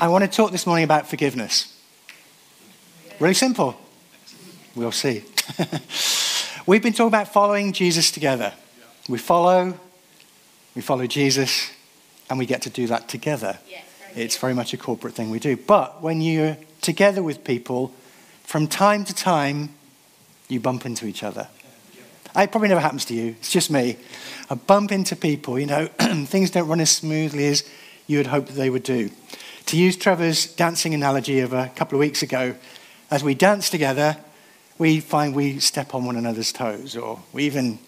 I want to talk this morning about forgiveness. Really simple. We'll see. We've been talking about following Jesus together. We follow, we follow Jesus, and we get to do that together. It's very much a corporate thing we do. But when you're together with people, from time to time, you bump into each other. It probably never happens to you. It's just me. I bump into people, you know, things don't run as smoothly as you would hope they would do. To use Trevor's dancing analogy of a couple of weeks ago, as we dance together, we find we step on one another's toes or we even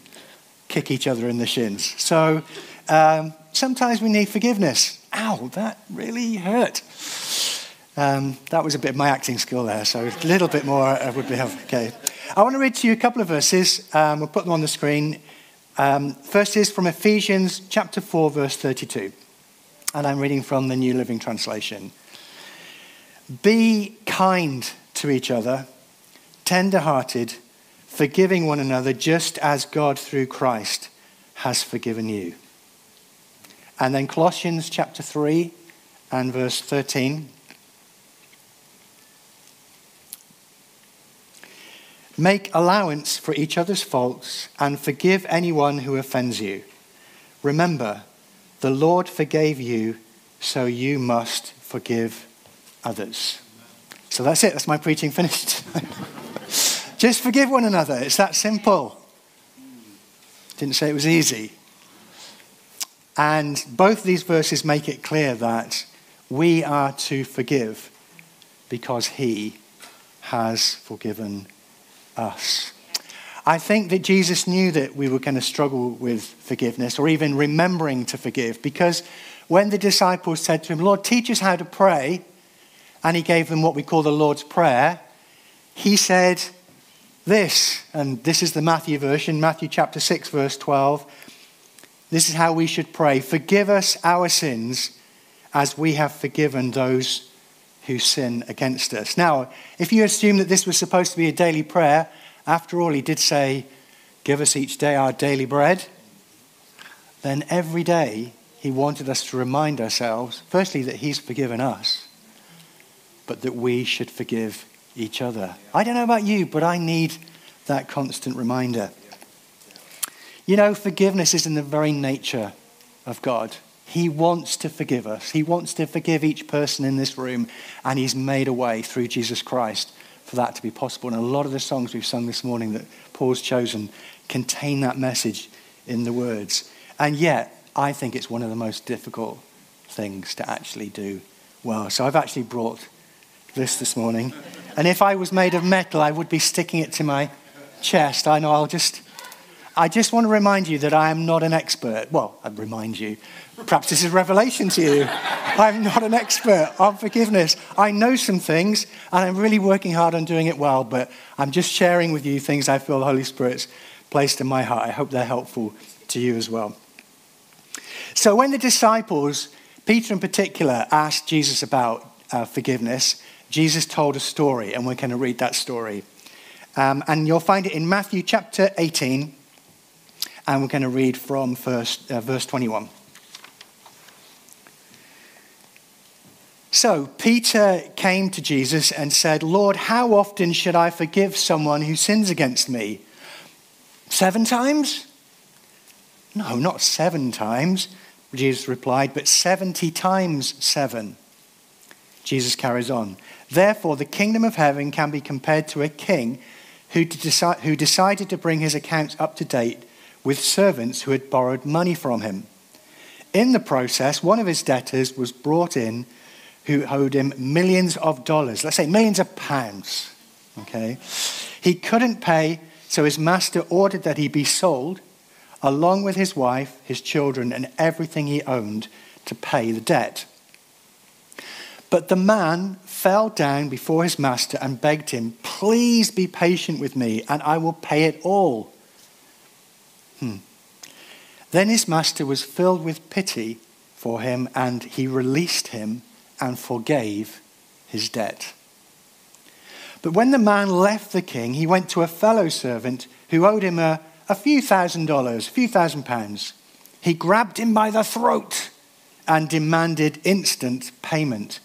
kick each other in the shins. So um, sometimes we need forgiveness. Ow, that really hurt. Um, that was a bit of my acting skill there, so a little bit more uh, would be helpful. Okay. I want to read to you a couple of verses. Um, we'll put them on the screen. Um, first is from Ephesians chapter 4, verse 32. And I'm reading from the New Living Translation. Be kind to each other, tender hearted, forgiving one another, just as God through Christ has forgiven you. And then Colossians chapter 3 and verse 13. Make allowance for each other's faults and forgive anyone who offends you. Remember, the Lord forgave you, so you must forgive others. So that's it. That's my preaching finished. Just forgive one another. It's that simple. Didn't say it was easy. And both these verses make it clear that we are to forgive because He has forgiven us. I think that Jesus knew that we were going to struggle with forgiveness or even remembering to forgive because when the disciples said to him, Lord, teach us how to pray, and he gave them what we call the Lord's Prayer, he said this, and this is the Matthew version, Matthew chapter 6, verse 12. This is how we should pray Forgive us our sins as we have forgiven those who sin against us. Now, if you assume that this was supposed to be a daily prayer, after all, he did say, Give us each day our daily bread, then every day he wanted us to remind ourselves, firstly, that he's forgiven us, but that we should forgive each other. I don't know about you, but I need that constant reminder. You know, forgiveness is in the very nature of God. He wants to forgive us. He wants to forgive each person in this room, and He's made a way through Jesus Christ for that to be possible. And a lot of the songs we've sung this morning that Paul's chosen contain that message in the words. And yet, I think it's one of the most difficult things to actually do well. So I've actually brought this this morning. And if I was made of metal, I would be sticking it to my chest. I know I'll just I just want to remind you that I am not an expert. Well, I remind you. Perhaps this is revelation to you. I'm not an expert on forgiveness. I know some things, and I'm really working hard on doing it well, but I'm just sharing with you things I feel the Holy Spirit's placed in my heart. I hope they're helpful to you as well. So, when the disciples, Peter in particular, asked Jesus about uh, forgiveness, Jesus told a story, and we're going to read that story. Um, and you'll find it in Matthew chapter 18 and we're going to read from first, uh, verse 21. So Peter came to Jesus and said, Lord, how often should I forgive someone who sins against me? Seven times? No, not seven times, Jesus replied, but 70 times seven. Jesus carries on. Therefore, the kingdom of heaven can be compared to a king who, who decided to bring his accounts up to date with servants who had borrowed money from him. In the process, one of his debtors was brought in who owed him millions of dollars, let's say millions of pounds. Okay? He couldn't pay, so his master ordered that he be sold along with his wife, his children, and everything he owned to pay the debt. But the man fell down before his master and begged him, Please be patient with me, and I will pay it all. Hmm. Then his master was filled with pity for him, and he released him and forgave his debt. But when the man left the king, he went to a fellow servant who owed him a, a few thousand dollars, a few thousand pounds. He grabbed him by the throat and demanded instant payment.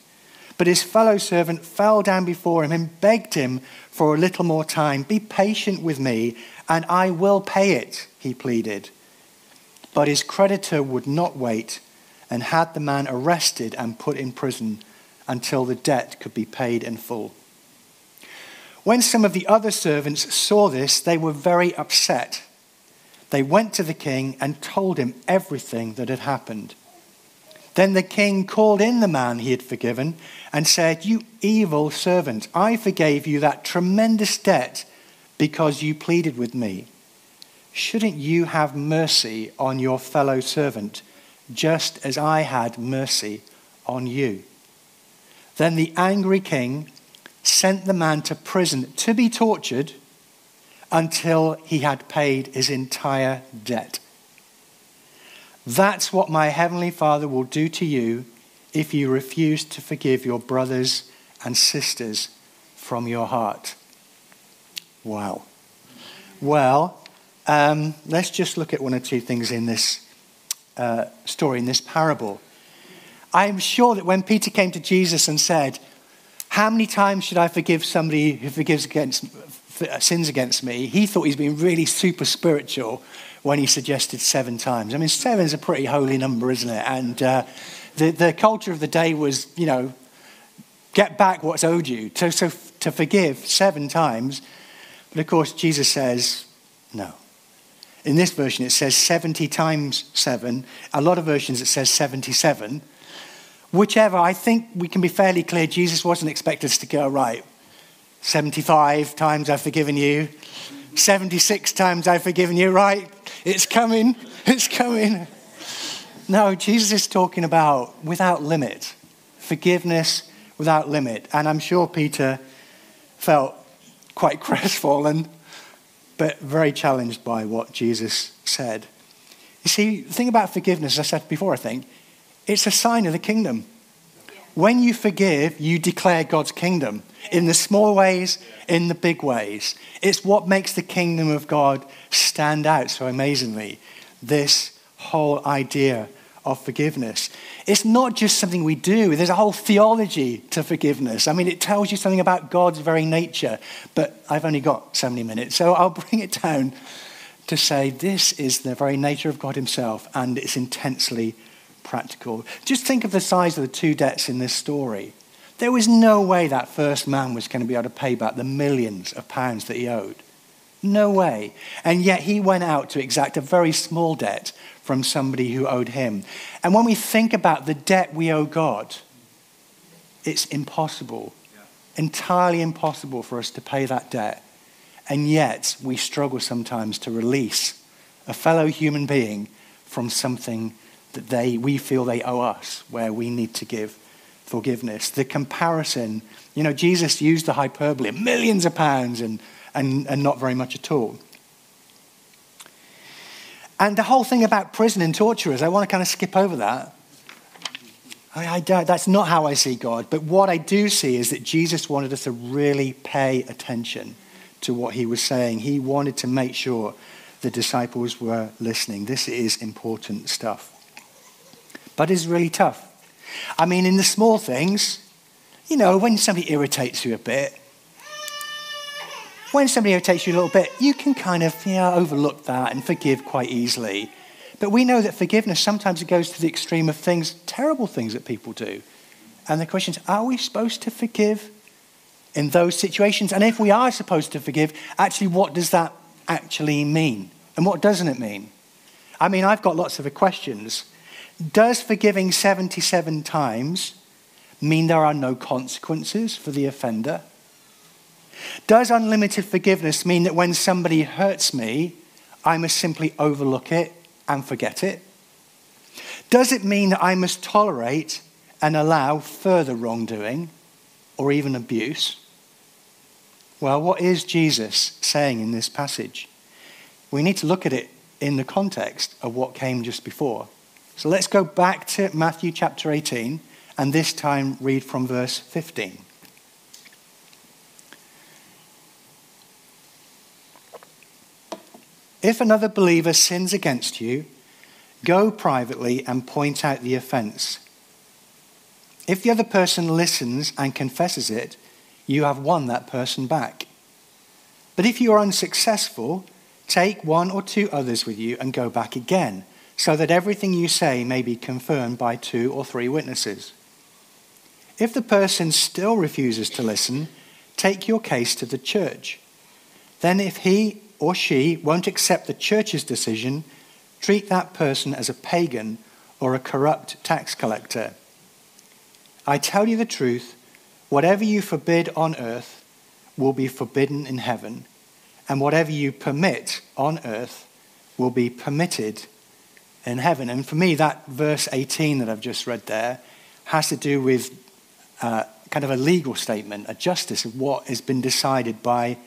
But his fellow servant fell down before him and begged him for a little more time. Be patient with me, and I will pay it, he pleaded. But his creditor would not wait and had the man arrested and put in prison until the debt could be paid in full. When some of the other servants saw this, they were very upset. They went to the king and told him everything that had happened. Then the king called in the man he had forgiven and said, You evil servant, I forgave you that tremendous debt because you pleaded with me. Shouldn't you have mercy on your fellow servant, just as I had mercy on you? Then the angry king sent the man to prison to be tortured until he had paid his entire debt. That's what my heavenly Father will do to you if you refuse to forgive your brothers and sisters from your heart. Wow. Well, um, let's just look at one or two things in this uh, story, in this parable. I'm sure that when Peter came to Jesus and said, How many times should I forgive somebody who forgives against, sins against me? He thought he's been really super spiritual when he suggested seven times. I mean, seven is a pretty holy number, isn't it? And uh, the, the culture of the day was, you know, get back what's owed you. So, so to forgive seven times. But of course, Jesus says, no. In this version, it says 70 times seven. A lot of versions, it says 77. Whichever, I think we can be fairly clear Jesus wasn't expected us to go, right, 75 times I've forgiven you, 76 times I've forgiven you, right? It's coming. It's coming. No, Jesus is talking about without limit, forgiveness without limit. And I'm sure Peter felt quite crestfallen, but very challenged by what Jesus said. You see, the thing about forgiveness, as I said before, I think, it's a sign of the kingdom. When you forgive, you declare God's kingdom in the small ways, in the big ways. It's what makes the kingdom of God stand out so amazingly. This whole idea of forgiveness. It's not just something we do, there's a whole theology to forgiveness. I mean, it tells you something about God's very nature, but I've only got so many minutes, so I'll bring it down to say this is the very nature of God Himself, and it's intensely practical. Just think of the size of the two debts in this story. There was no way that first man was going to be able to pay back the millions of pounds that he owed. No way. And yet he went out to exact a very small debt from somebody who owed him. And when we think about the debt we owe God, it's impossible, entirely impossible for us to pay that debt. And yet we struggle sometimes to release a fellow human being from something that they, we feel they owe us, where we need to give forgiveness. The comparison, you know, Jesus used the hyperbole, millions of pounds and, and, and not very much at all. And the whole thing about prison and torturers, I want to kind of skip over that. I, I don't that's not how I see God. But what I do see is that Jesus wanted us to really pay attention to what he was saying. He wanted to make sure the disciples were listening. This is important stuff. But it's really tough. I mean, in the small things, you know, when somebody irritates you a bit, when somebody irritates you a little bit, you can kind of overlook that and forgive quite easily. But we know that forgiveness sometimes it goes to the extreme of things, terrible things that people do. And the question is, are we supposed to forgive in those situations? And if we are supposed to forgive, actually, what does that actually mean? And what doesn't it mean? I mean, I've got lots of questions. Does forgiving 77 times mean there are no consequences for the offender? Does unlimited forgiveness mean that when somebody hurts me, I must simply overlook it and forget it? Does it mean that I must tolerate and allow further wrongdoing or even abuse? Well, what is Jesus saying in this passage? We need to look at it in the context of what came just before. So let's go back to Matthew chapter 18 and this time read from verse 15. If another believer sins against you, go privately and point out the offense. If the other person listens and confesses it, you have won that person back. But if you are unsuccessful, take one or two others with you and go back again, so that everything you say may be confirmed by two or three witnesses. If the person still refuses to listen, take your case to the church. Then, if he or she won't accept the church's decision, treat that person as a pagan or a corrupt tax collector. I tell you the truth whatever you forbid on earth will be forbidden in heaven, and whatever you permit on earth will be permitted in heaven. And for me, that verse 18 that I've just read there has to do with uh, kind of a legal statement, a justice of what has been decided by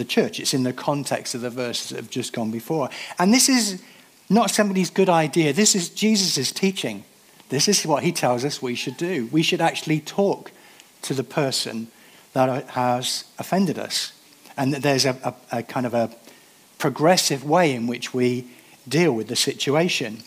the church. It's in the context of the verses that have just gone before. And this is not somebody's good idea. This is Jesus' teaching. This is what he tells us we should do. We should actually talk to the person that has offended us. And that there's a, a, a kind of a progressive way in which we deal with the situation.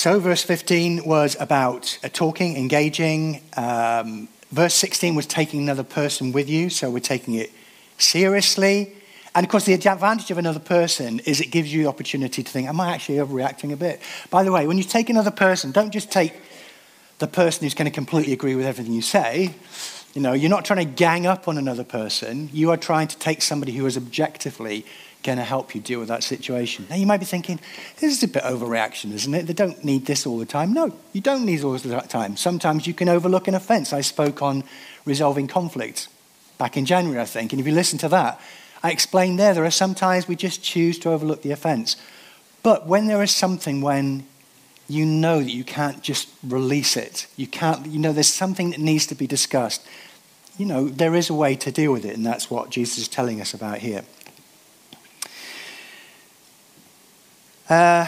So, verse 15 was about uh, talking, engaging. Um, verse 16 was taking another person with you, so we're taking it seriously. And of course, the advantage of another person is it gives you the opportunity to think, am I actually overreacting a bit? By the way, when you take another person, don't just take the person who's going to completely agree with everything you say. You know, you're not trying to gang up on another person. You are trying to take somebody who is objectively going to help you deal with that situation. Now, you might be thinking, this is a bit overreaction, isn't it? They don't need this all the time. No, you don't need all the time. Sometimes you can overlook an offense. I spoke on resolving conflict back in January, I think. And if you listen to that, I explained there, there are some times we just choose to overlook the offense. But when there is something when you know that you can't just release it, you can't, you know, there's something that needs to be discussed, you know, there is a way to deal with it, and that's what Jesus is telling us about here. Uh,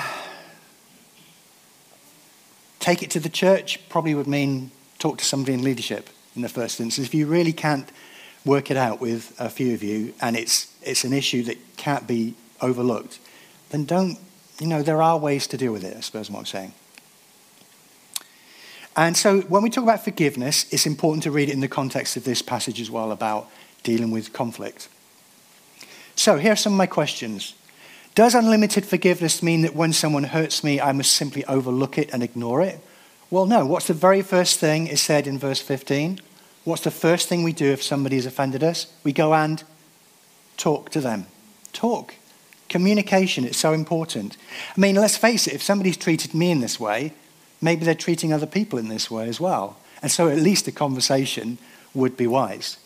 take it to the church probably would mean talk to somebody in leadership in the first instance. If you really can't work it out with a few of you, and it's, it's an issue that can't be overlooked, then don't, you know, there are ways to deal with it, I suppose, what I'm saying. And so when we talk about forgiveness, it's important to read it in the context of this passage as well about dealing with conflict. So here are some of my questions. Does unlimited forgiveness mean that when someone hurts me, I must simply overlook it and ignore it? Well, no. What's the very first thing is said in verse 15? What's the first thing we do if somebody has offended us? We go and talk to them. Talk. Communication, it's so important. I mean, let's face it, if somebody's treated me in this way, maybe they're treating other people in this way as well. And so at least a conversation would be wise.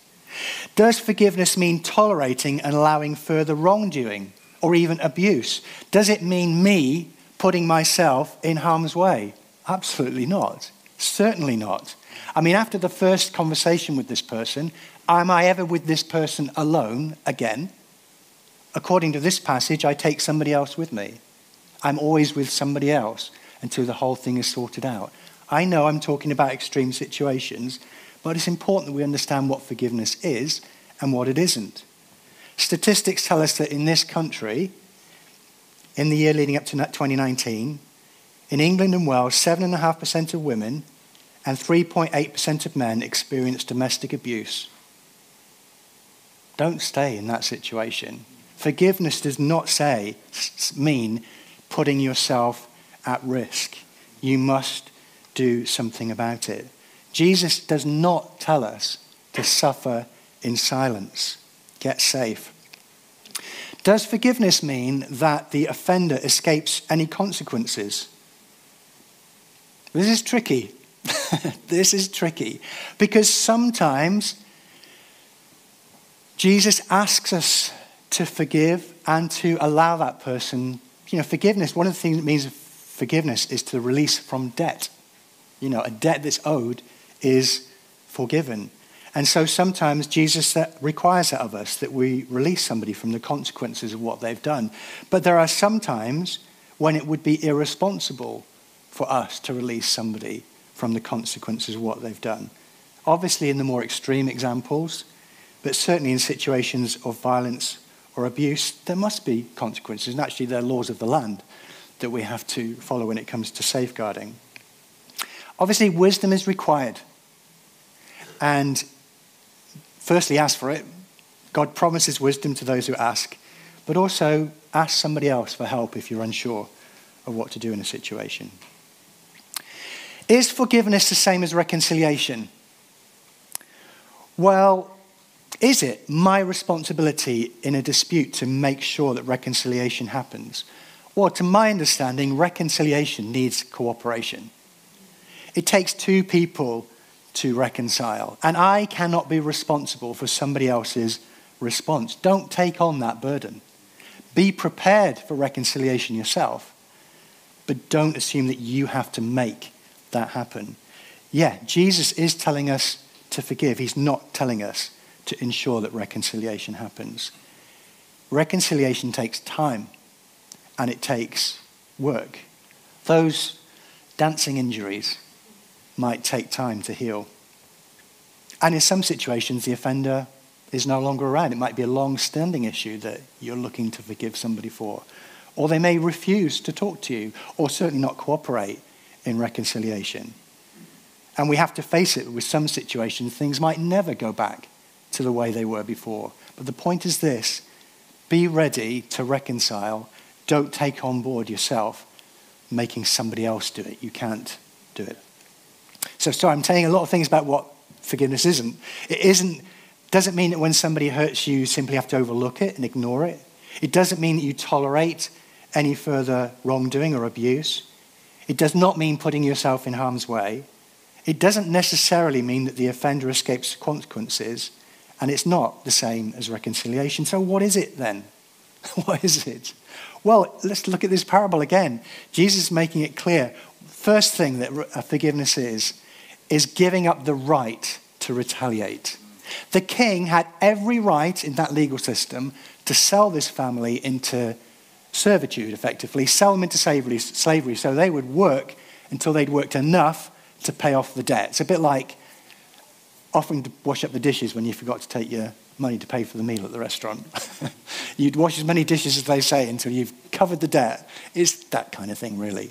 Does forgiveness mean tolerating and allowing further wrongdoing or even abuse? Does it mean me putting myself in harm's way? Absolutely not. Certainly not. I mean, after the first conversation with this person, am I ever with this person alone again? According to this passage, I take somebody else with me. I'm always with somebody else until the whole thing is sorted out. I know I'm talking about extreme situations, but it's important that we understand what forgiveness is and what it isn't. Statistics tell us that in this country, in the year leading up to 2019, in England and Wales, 7.5% of women and 3.8% of men experience domestic abuse. Don't stay in that situation. Forgiveness does not say, mean putting yourself at risk. You must do something about it. Jesus does not tell us to suffer in silence. Get safe. Does forgiveness mean that the offender escapes any consequences? This is tricky this is tricky because sometimes Jesus asks us to forgive and to allow that person, you know, forgiveness. One of the things that means forgiveness is to release from debt. You know, a debt that's owed is forgiven. And so sometimes Jesus requires that of us, that we release somebody from the consequences of what they've done. But there are some times when it would be irresponsible for us to release somebody from the consequences of what they've done. Obviously, in the more extreme examples, but certainly in situations of violence or abuse, there must be consequences. And actually, they're laws of the land that we have to follow when it comes to safeguarding. Obviously, wisdom is required. And firstly, ask for it. God promises wisdom to those who ask, but also ask somebody else for help if you're unsure of what to do in a situation. Is forgiveness the same as reconciliation? Well, is it my responsibility in a dispute to make sure that reconciliation happens? Well, to my understanding, reconciliation needs cooperation. It takes two people to reconcile, and I cannot be responsible for somebody else's response. Don't take on that burden. Be prepared for reconciliation yourself, but don't assume that you have to make that happen. Yeah, Jesus is telling us to forgive, He's not telling us to ensure that reconciliation happens. Reconciliation takes time and it takes work. Those dancing injuries might take time to heal. And in some situations, the offender is no longer around. It might be a long standing issue that you're looking to forgive somebody for. Or they may refuse to talk to you, or certainly not cooperate in reconciliation. And we have to face it with some situations, things might never go back to the way they were before. But the point is this be ready to reconcile. Don't take on board yourself making somebody else do it. You can't do it. So, I'm telling a lot of things about what forgiveness isn't. It isn't, doesn't mean that when somebody hurts you, you simply have to overlook it and ignore it. It doesn't mean that you tolerate any further wrongdoing or abuse. It does not mean putting yourself in harm's way. It doesn't necessarily mean that the offender escapes consequences. And it's not the same as reconciliation. So, what is it then? what is it? Well, let's look at this parable again. Jesus is making it clear. First thing that uh, forgiveness is, is giving up the right to retaliate. The king had every right in that legal system to sell this family into servitude, effectively, sell them into slavery, slavery so they would work until they'd worked enough to pay off the debt. It's a bit like offering to wash up the dishes when you forgot to take your money to pay for the meal at the restaurant. You'd wash as many dishes as they say until you've covered the debt. It's that kind of thing, really.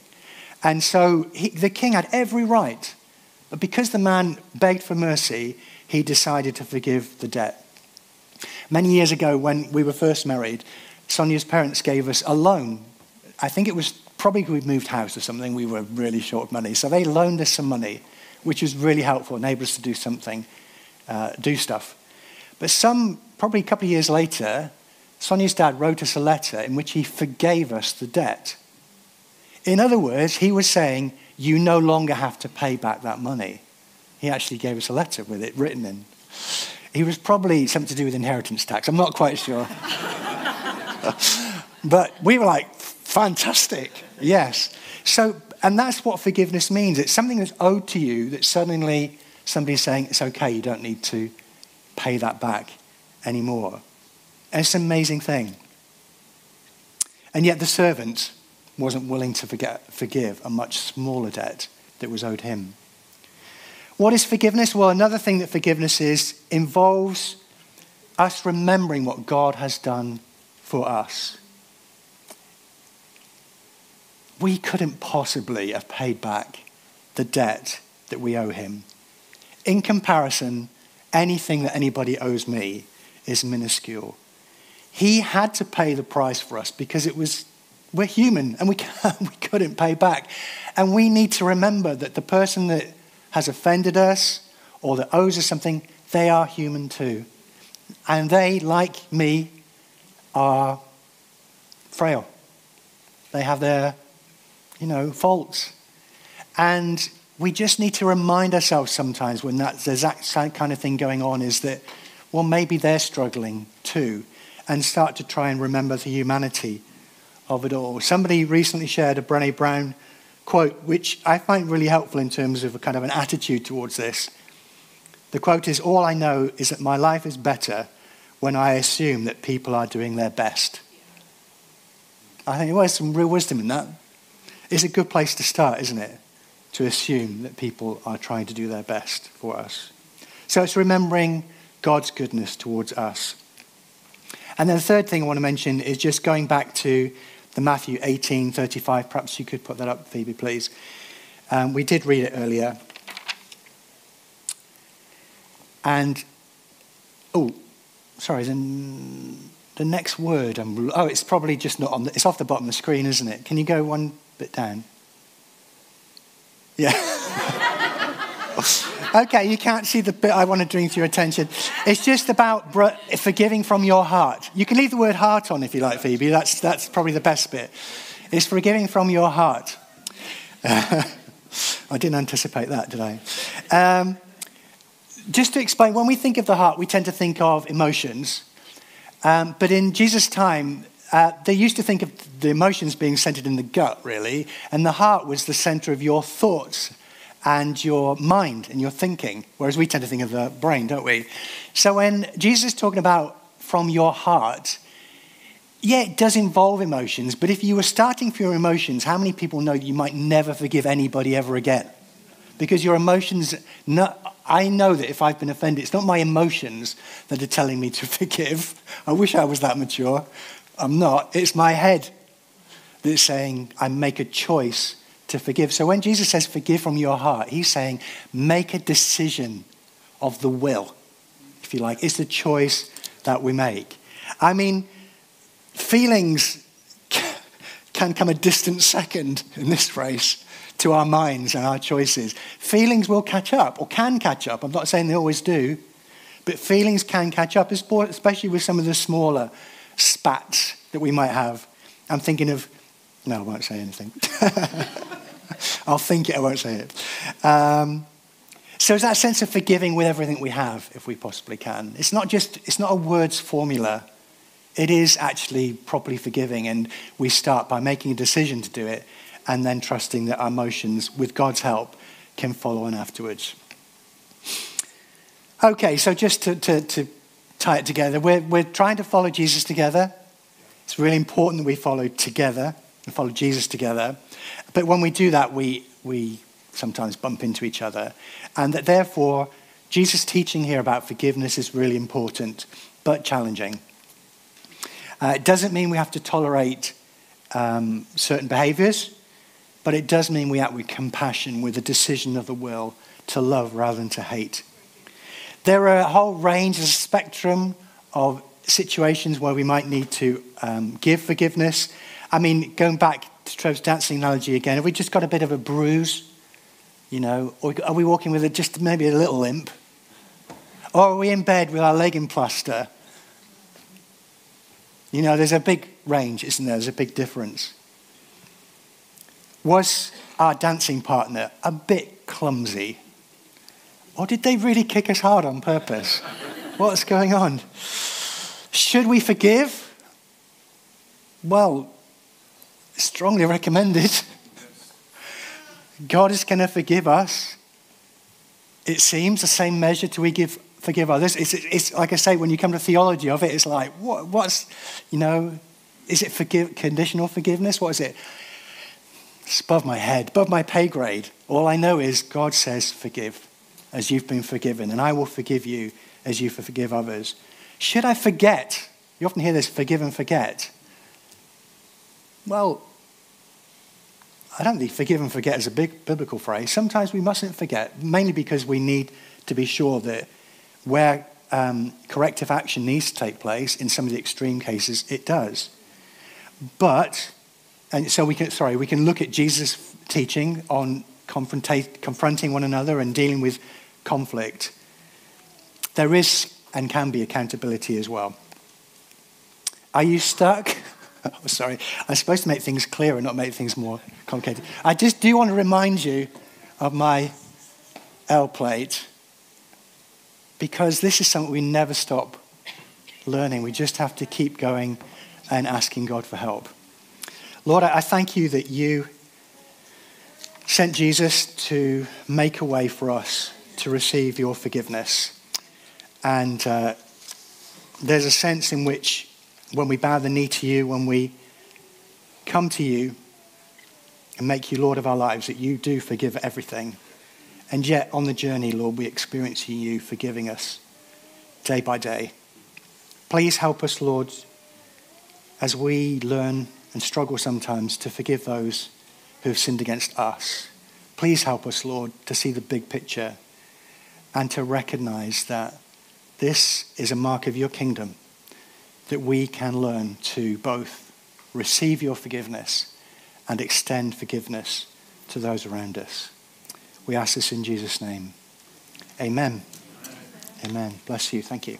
And so he, the king had every right. But because the man begged for mercy, he decided to forgive the debt. Many years ago, when we were first married, Sonia's parents gave us a loan. I think it was probably we'd moved house or something. We were really short of money. So they loaned us some money which was really helpful, enabled us to do something, uh, do stuff. But some, probably a couple of years later, Sonia's dad wrote us a letter in which he forgave us the debt. In other words, he was saying, You no longer have to pay back that money. He actually gave us a letter with it written in. He was probably something to do with inheritance tax. I'm not quite sure. but we were like, Fantastic. Yes. So and that's what forgiveness means. It's something that's owed to you that suddenly somebody's saying, it's okay, you don't need to pay that back anymore. And it's an amazing thing. And yet the servant wasn't willing to forget, forgive a much smaller debt that was owed him. What is forgiveness? Well, another thing that forgiveness is involves us remembering what God has done for us we couldn't possibly have paid back the debt that we owe him. In comparison, anything that anybody owes me is minuscule. He had to pay the price for us because it was we're human and we, we couldn't pay back. And we need to remember that the person that has offended us or that owes us something, they are human too. And they, like me, are frail. They have their you know, faults. And we just need to remind ourselves sometimes when that, that kind of thing going on is that, well, maybe they're struggling too, and start to try and remember the humanity of it all. Somebody recently shared a Brene Brown quote, which I find really helpful in terms of a kind of an attitude towards this. The quote is All I know is that my life is better when I assume that people are doing their best. I think well, there's some real wisdom in that. It's a good place to start, isn't it? To assume that people are trying to do their best for us. So it's remembering God's goodness towards us. And then the third thing I want to mention is just going back to the Matthew 18 35. Perhaps you could put that up, Phoebe, please. Um, we did read it earlier. And, oh, sorry, the, the next word, I'm, oh, it's probably just not on, the, it's off the bottom of the screen, isn't it? Can you go one bit down? Yeah. okay, you can't see the bit I want to bring to your attention. It's just about forgiving from your heart. You can leave the word heart on if you like, Phoebe. That's, that's probably the best bit. It's forgiving from your heart. I didn't anticipate that, did I? Um, just to explain, when we think of the heart, we tend to think of emotions. Um, but in Jesus' time, uh, they used to think of the emotions being centered in the gut, really, and the heart was the center of your thoughts and your mind and your thinking, whereas we tend to think of the brain, don't we? So when Jesus is talking about from your heart, yeah, it does involve emotions, but if you were starting from your emotions, how many people know that you might never forgive anybody ever again? Because your emotions, not, I know that if I've been offended, it's not my emotions that are telling me to forgive. I wish I was that mature. I'm not. It's my head that's saying I make a choice to forgive. So when Jesus says forgive from your heart, he's saying make a decision of the will, if you like. It's the choice that we make. I mean, feelings can come a distant second in this race to our minds and our choices. Feelings will catch up or can catch up. I'm not saying they always do, but feelings can catch up, especially with some of the smaller spats that we might have. I'm thinking of, no, I won't say anything. I'll think it, I won't say it. Um, so it's that sense of forgiving with everything we have, if we possibly can. It's not just, it's not a words formula. It is actually properly forgiving, and we start by making a decision to do it and then trusting that our emotions, with God's help, can follow on afterwards. Okay, so just to, to, to tie it together, we're, we're trying to follow Jesus together. It's really important that we follow together and follow Jesus together. But when we do that, we, we sometimes bump into each other. And that therefore, Jesus' teaching here about forgiveness is really important, but challenging. Uh, it doesn't mean we have to tolerate um, certain behaviors, but it does mean we act with compassion, with a decision of the will to love rather than to hate. There are a whole range, a spectrum of situations where we might need to um, give forgiveness. I mean, going back to Trev's dancing analogy again, have we just got a bit of a bruise? You know, or are we walking with a, just maybe a little limp? Or are we in bed with our leg in plaster? You know, there's a big range, isn't there? There's a big difference. Was our dancing partner a bit clumsy? Or did they really kick us hard on purpose? What's going on? Should we forgive? Well, strongly recommended. God is going to forgive us. It seems the same measure to we give forgive others. It's, it's like I say, when you come to theology of it, it's like, what, what's, you know, is it forgive, conditional forgiveness? What is it? It's above my head, above my pay grade. All I know is God says, forgive as you've been forgiven, and I will forgive you as you forgive others. Should I forget? You often hear this forgive and forget. Well, I don't think forgive and forget is a big biblical phrase. Sometimes we mustn't forget, mainly because we need to be sure that where um, corrective action needs to take place, in some of the extreme cases, it does. But, and so we can, sorry, we can look at Jesus' teaching on confronting one another and dealing with conflict. There is and can be accountability as well. Are you stuck? oh, sorry. I'm supposed to make things clearer, not make things more complicated. I just do want to remind you of my L plate because this is something we never stop learning. We just have to keep going and asking God for help. Lord, I thank you that you sent Jesus to make a way for us to receive your forgiveness. And uh, there's a sense in which when we bow the knee to you, when we come to you and make you Lord of our lives, that you do forgive everything. And yet, on the journey, Lord, we experience you forgiving us day by day. Please help us, Lord, as we learn and struggle sometimes to forgive those who have sinned against us. Please help us, Lord, to see the big picture and to recognize that this is a mark of your kingdom, that we can learn to both receive your forgiveness and extend forgiveness to those around us. We ask this in Jesus' name. Amen. Amen. Bless you. Thank you.